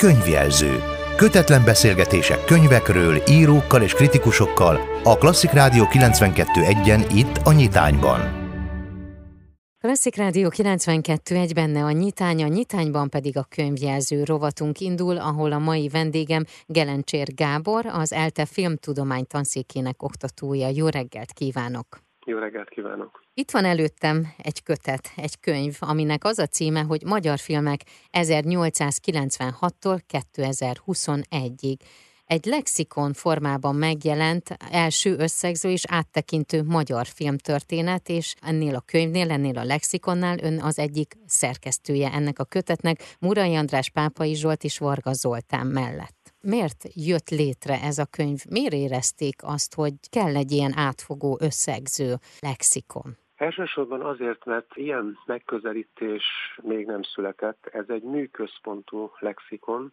Könyvjelző. Kötetlen beszélgetések könyvekről, írókkal és kritikusokkal a Klasszik Rádió 92.1-en itt a Nyitányban. Klasszik Rádió 92 egy benne a nyitány, a nyitányban pedig a könyvjelző rovatunk indul, ahol a mai vendégem Gelencsér Gábor, az ELTE filmtudomány tanszékének oktatója. Jó reggelt kívánok! Jó reggelt kívánok! Itt van előttem egy kötet, egy könyv, aminek az a címe, hogy Magyar filmek 1896-tól 2021-ig. Egy lexikon formában megjelent első összegző és áttekintő magyar filmtörténet, és ennél a könyvnél, ennél a lexikonnál ön az egyik szerkesztője ennek a kötetnek, Murai András Pápai Zsolt és Varga Zoltán mellett. Miért jött létre ez a könyv? Miért érezték azt, hogy kell egy ilyen átfogó összegző lexikon? Elsősorban azért, mert ilyen megközelítés még nem született. Ez egy műközpontú lexikon,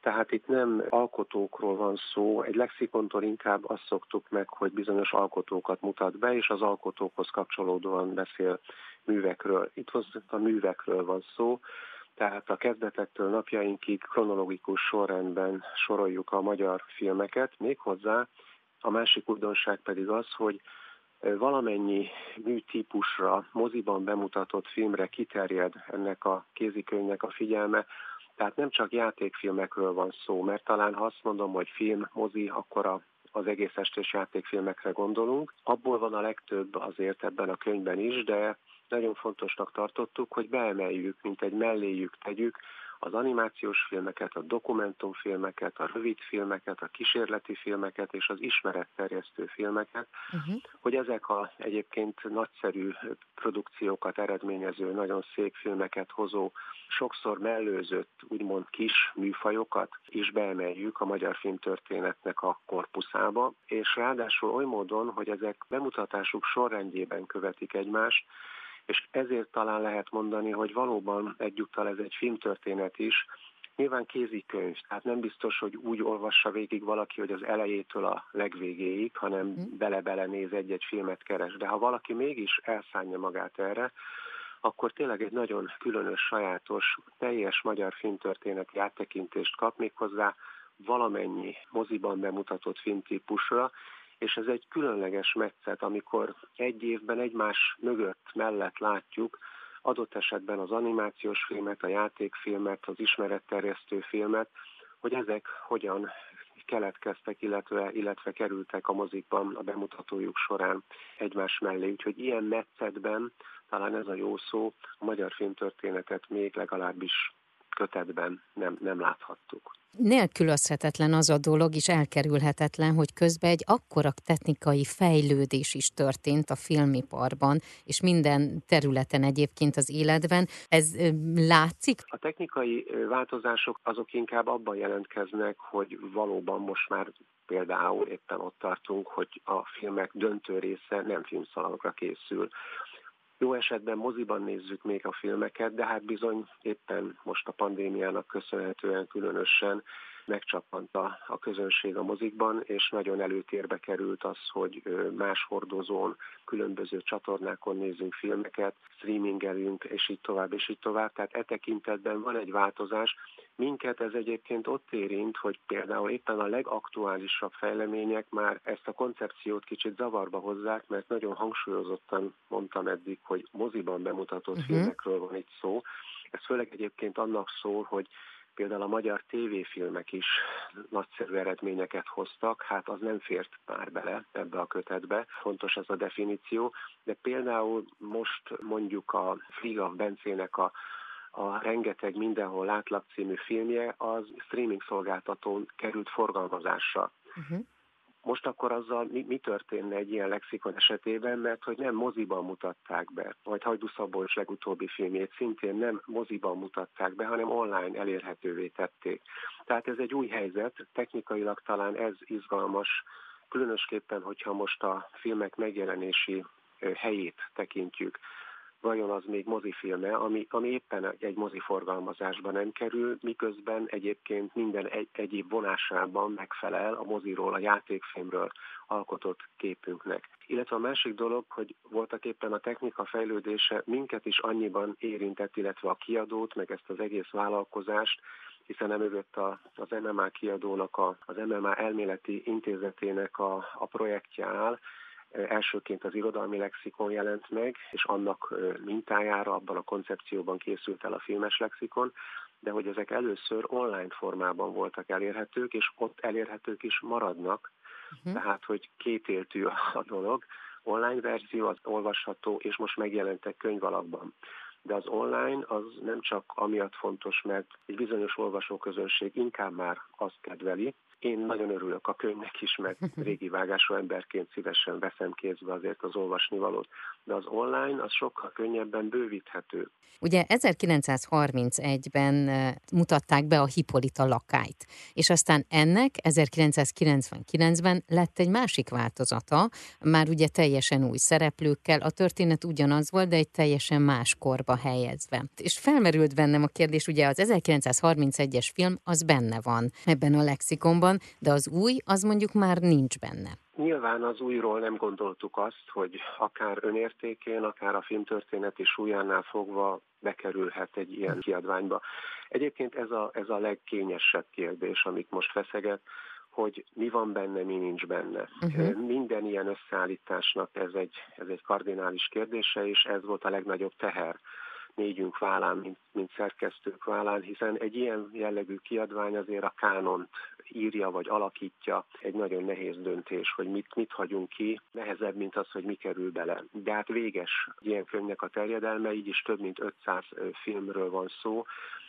tehát itt nem alkotókról van szó, egy lexikontól inkább azt szoktuk meg, hogy bizonyos alkotókat mutat be, és az alkotókhoz kapcsolódóan beszél művekről. Itt a művekről van szó, tehát a kezdetektől napjainkig kronológikus sorrendben soroljuk a magyar filmeket, méghozzá a másik újdonság pedig az, hogy valamennyi műtípusra, moziban bemutatott filmre kiterjed ennek a kézikönyvnek a figyelme, tehát nem csak játékfilmekről van szó, mert talán ha azt mondom, hogy film, mozi, akkor a az egész estés játékfilmekre gondolunk. Abból van a legtöbb azért ebben a könyvben is, de nagyon fontosnak tartottuk, hogy beemeljük, mint egy melléjük tegyük az animációs filmeket, a dokumentumfilmeket, a rövidfilmeket, a kísérleti filmeket és az ismeretterjesztő filmeket, uh-huh. hogy ezek a egyébként nagyszerű produkciókat eredményező, nagyon szép filmeket hozó, sokszor mellőzött, úgymond kis műfajokat is beemeljük a magyar filmtörténetnek a korpuszába, és ráadásul oly módon, hogy ezek bemutatásuk sorrendjében követik egymást, és ezért talán lehet mondani, hogy valóban egyúttal ez egy filmtörténet is, Nyilván kézikönyv, tehát nem biztos, hogy úgy olvassa végig valaki, hogy az elejétől a legvégéig, hanem uh-huh. bele-bele néz egy-egy filmet keres. De ha valaki mégis elszánja magát erre, akkor tényleg egy nagyon különös, sajátos, teljes magyar filmtörténeti áttekintést kap méghozzá valamennyi moziban bemutatott filmtípusra, és ez egy különleges metszet, amikor egy évben egymás mögött, mellett látjuk adott esetben az animációs filmet, a játékfilmet, az ismeretterjesztő filmet, hogy ezek hogyan keletkeztek, illetve, illetve kerültek a mozikban a bemutatójuk során egymás mellé. Úgyhogy ilyen metszetben, talán ez a jó szó, a magyar filmtörténetet még legalábbis kötetben nem, nem láthattuk. Nélkülözhetetlen az a dolog, és elkerülhetetlen, hogy közben egy akkora technikai fejlődés is történt a filmiparban, és minden területen egyébként az életben. Ez látszik? A technikai változások azok inkább abban jelentkeznek, hogy valóban most már például éppen ott tartunk, hogy a filmek döntő része nem filmszalagokra készül. Jó esetben moziban nézzük még a filmeket, de hát bizony éppen most a pandémiának köszönhetően különösen megcsappant a, a közönség a mozikban, és nagyon előtérbe került az, hogy más hordozón, különböző csatornákon nézünk filmeket, streamingelünk, és így tovább, és így tovább. Tehát e tekintetben van egy változás. Minket ez egyébként ott érint, hogy például éppen a legaktuálisabb fejlemények már ezt a koncepciót kicsit zavarba hozzák, mert nagyon hangsúlyozottan mondtam eddig, hogy moziban bemutatott uh-huh. filmekről van itt szó. Ez főleg egyébként annak szól, hogy például a magyar tévéfilmek is nagyszerű eredményeket hoztak, hát az nem fért már bele ebbe a kötetbe, fontos ez a definíció, de például most mondjuk a Friga Bencének a a rengeteg mindenhol látlak című filmje az streaming szolgáltatón került forgalmazásra. Uh-huh. Most akkor azzal mi, mi történne egy ilyen lexikon esetében, mert hogy nem moziban mutatták be, vagy Hajdú Szabolcs legutóbbi filmjét szintén nem moziban mutatták be, hanem online elérhetővé tették. Tehát ez egy új helyzet, technikailag talán ez izgalmas, különösképpen, hogyha most a filmek megjelenési helyét tekintjük vajon az még mozifilme, ami, ami éppen egy moziforgalmazásban nem kerül, miközben egyébként minden egy, egyéb vonásában megfelel a moziról, a játékfilmről alkotott képünknek. Illetve a másik dolog, hogy voltak éppen a technika fejlődése minket is annyiban érintett, illetve a kiadót, meg ezt az egész vállalkozást, hiszen emögött a, az MMA kiadónak, a, az MMA elméleti intézetének a, a projektje áll, Elsőként az irodalmi lexikon jelent meg, és annak mintájára abban a koncepcióban készült el a filmes lexikon, de hogy ezek először online formában voltak elérhetők, és ott elérhetők is maradnak, uh-huh. tehát hogy kétéltű a dolog. Online verzió az olvasható, és most megjelentek könyvalakban de az online az nem csak amiatt fontos, mert egy bizonyos olvasóközönség inkább már azt kedveli, én nagyon örülök a könyvnek is, mert régi vágású emberként szívesen veszem kézbe azért az olvasnivalót. De az online az sokkal könnyebben bővíthető. Ugye 1931-ben mutatták be a Hippolyta lakályt, és aztán ennek 1999-ben lett egy másik változata, már ugye teljesen új szereplőkkel, a történet ugyanaz volt, de egy teljesen más korba helyezve. És felmerült bennem a kérdés, ugye az 1931-es film az benne van ebben a lexikonban, de az új, az mondjuk már nincs benne. Nyilván az újról nem gondoltuk azt, hogy akár önértékén, akár a filmtörténeti súlyánál fogva bekerülhet egy ilyen kiadványba. Egyébként ez a, ez a legkényesebb kérdés, amit most feszeget, hogy mi van benne, mi nincs benne. Uh-huh. Minden ilyen összeállításnak ez egy, ez egy kardinális kérdése, és ez volt a legnagyobb teher négyünk vállán, mint, mint szerkesztők vállán, hiszen egy ilyen jellegű kiadvány azért a kánont írja vagy alakítja. Egy nagyon nehéz döntés, hogy mit, mit hagyunk ki, nehezebb, mint az, hogy mi kerül bele. De hát véges ilyen könyvnek a terjedelme, így is több mint 500 filmről van szó,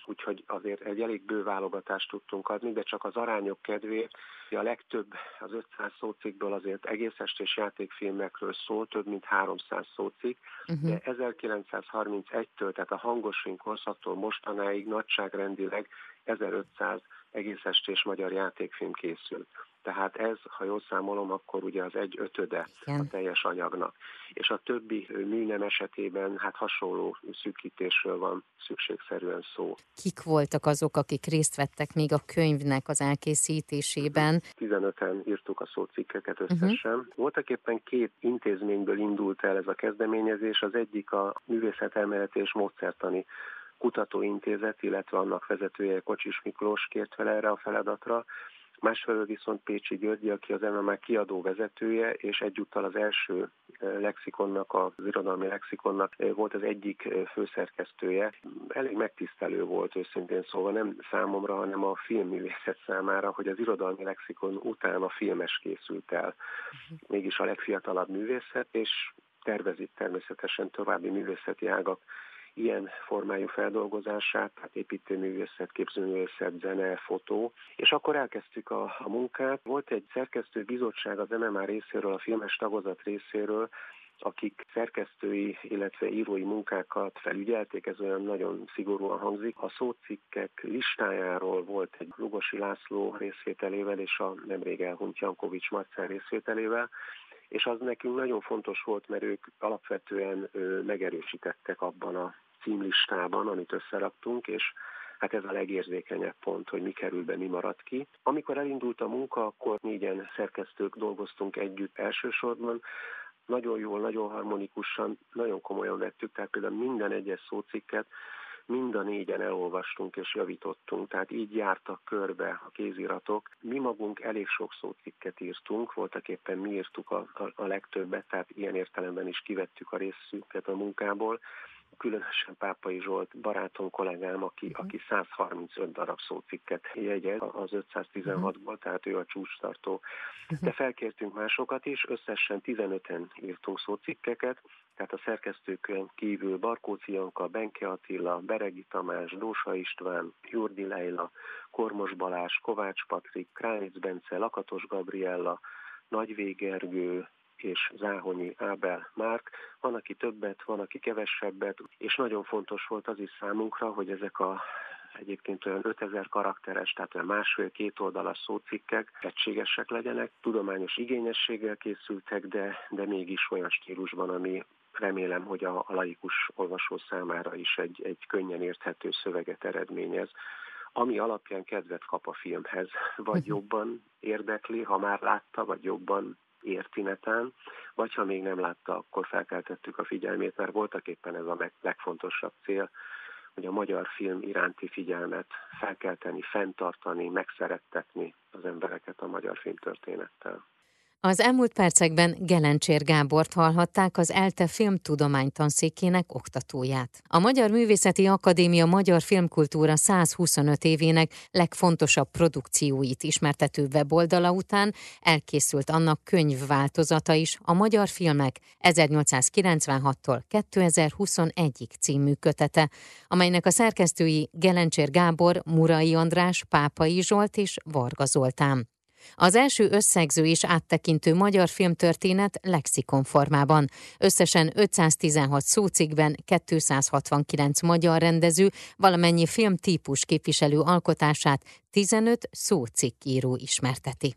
úgyhogy azért egy elég bő válogatást tudtunk adni, de csak az arányok kedvéért a legtöbb az 500 szócikkből azért egész estés játékfilmekről szól, több mint 300 szócikk, uh-huh. de 1931-től, tehát a hangosink hosszattól mostanáig nagyságrendileg 1500 egész estés magyar játékfilm készült. Tehát ez, ha jól számolom, akkor ugye az egy ötöde Igen. a teljes anyagnak. És a többi műnem esetében hát hasonló szűkítésről van szükségszerűen szó. Kik voltak azok, akik részt vettek még a könyvnek az elkészítésében? 15-en írtuk a szócikkeket mhm. összesen. Uh-huh. Voltak éppen két intézményből indult el ez a kezdeményezés. Az egyik a művészetelméleti és módszertani kutatóintézet, illetve annak vezetője Kocsis Miklós kért fel erre a feladatra. Másfelől viszont Pécsi Györgyi, aki az MMA kiadó vezetője, és egyúttal az első eh, lexikonnak, az irodalmi lexikonnak eh, volt az egyik eh, főszerkesztője. Elég megtisztelő volt őszintén szóval, nem számomra, hanem a filmművészet számára, hogy az irodalmi lexikon után a filmes készült el. Mégis a legfiatalabb művészet, és tervezik természetesen további művészeti ágak ilyen formájú feldolgozását, tehát építőművészet, képzőművészet, zene, fotó, és akkor elkezdtük a, a munkát. Volt egy szerkesztő bizottság az MMA részéről, a filmes tagozat részéről, akik szerkesztői, illetve írói munkákat felügyelték, ez olyan nagyon szigorúan hangzik. A szócikkek listájáról volt egy Lugosi László részvételével és a nemrég elhunyt Jankovics Marcel részvételével, és az nekünk nagyon fontos volt, mert ők alapvetően megerősítettek abban a címlistában, amit összeraktunk, és hát ez a legérzékenyebb pont, hogy mi kerül be, mi marad ki. Amikor elindult a munka, akkor négyen szerkesztők dolgoztunk együtt elsősorban, nagyon jól, nagyon harmonikusan, nagyon komolyan vettük, tehát például minden egyes szócikket mind a négyen elolvastunk és javítottunk, tehát így jártak körbe a kéziratok. Mi magunk elég sok szócikket írtunk, voltak éppen mi írtuk a, a, a legtöbbet, tehát ilyen értelemben is kivettük a részünket a munkából, különösen Pápai Zsolt barátom, kollégám, aki, uh-huh. aki 135 darab szócikket jegyez az 516-ból, uh-huh. tehát ő a csúcstartó. Uh-huh. De felkértünk másokat is, összesen 15-en írtunk szócikkeket, tehát a szerkesztőkön kívül Barkóci Janka, Benke Attila, Beregi Tamás, Dósa István, Jurdi Leila, Kormos Balázs, Kovács Patrik, Kránic Bence, Lakatos Gabriella, Nagy Végergő, és Záhonyi Ábel Márk. Van, aki többet, van, aki kevesebbet, és nagyon fontos volt az is számunkra, hogy ezek a egyébként olyan 5000 karakteres, tehát olyan másfél-két oldalas szócikkek egységesek legyenek, tudományos igényességgel készültek, de, de mégis olyan stílusban, ami remélem, hogy a, a laikus olvasó számára is egy, egy könnyen érthető szöveget eredményez ami alapján kedvet kap a filmhez, vagy mhm. jobban érdekli, ha már látta, vagy jobban érti netán, vagy ha még nem látta, akkor felkeltettük a figyelmét, mert voltak éppen ez a legfontosabb cél, hogy a magyar film iránti figyelmet felkelteni, fenntartani, megszerettetni az embereket a magyar filmtörténettel. Az elmúlt percekben Gelencsér Gábort hallhatták az ELTE filmtudománytanszékének oktatóját. A Magyar Művészeti Akadémia Magyar Filmkultúra 125 évének legfontosabb produkcióit ismertető weboldala után elkészült annak könyvváltozata is a Magyar Filmek 1896-tól 2021-ig című kötete, amelynek a szerkesztői Gelencsér Gábor, Murai András, Pápai Zsolt és Varga Zoltán. Az első összegző és áttekintő magyar filmtörténet lexikon formában. Összesen 516 szócikkben 269 magyar rendező valamennyi filmtípus képviselő alkotását 15 szócikk író ismerteti.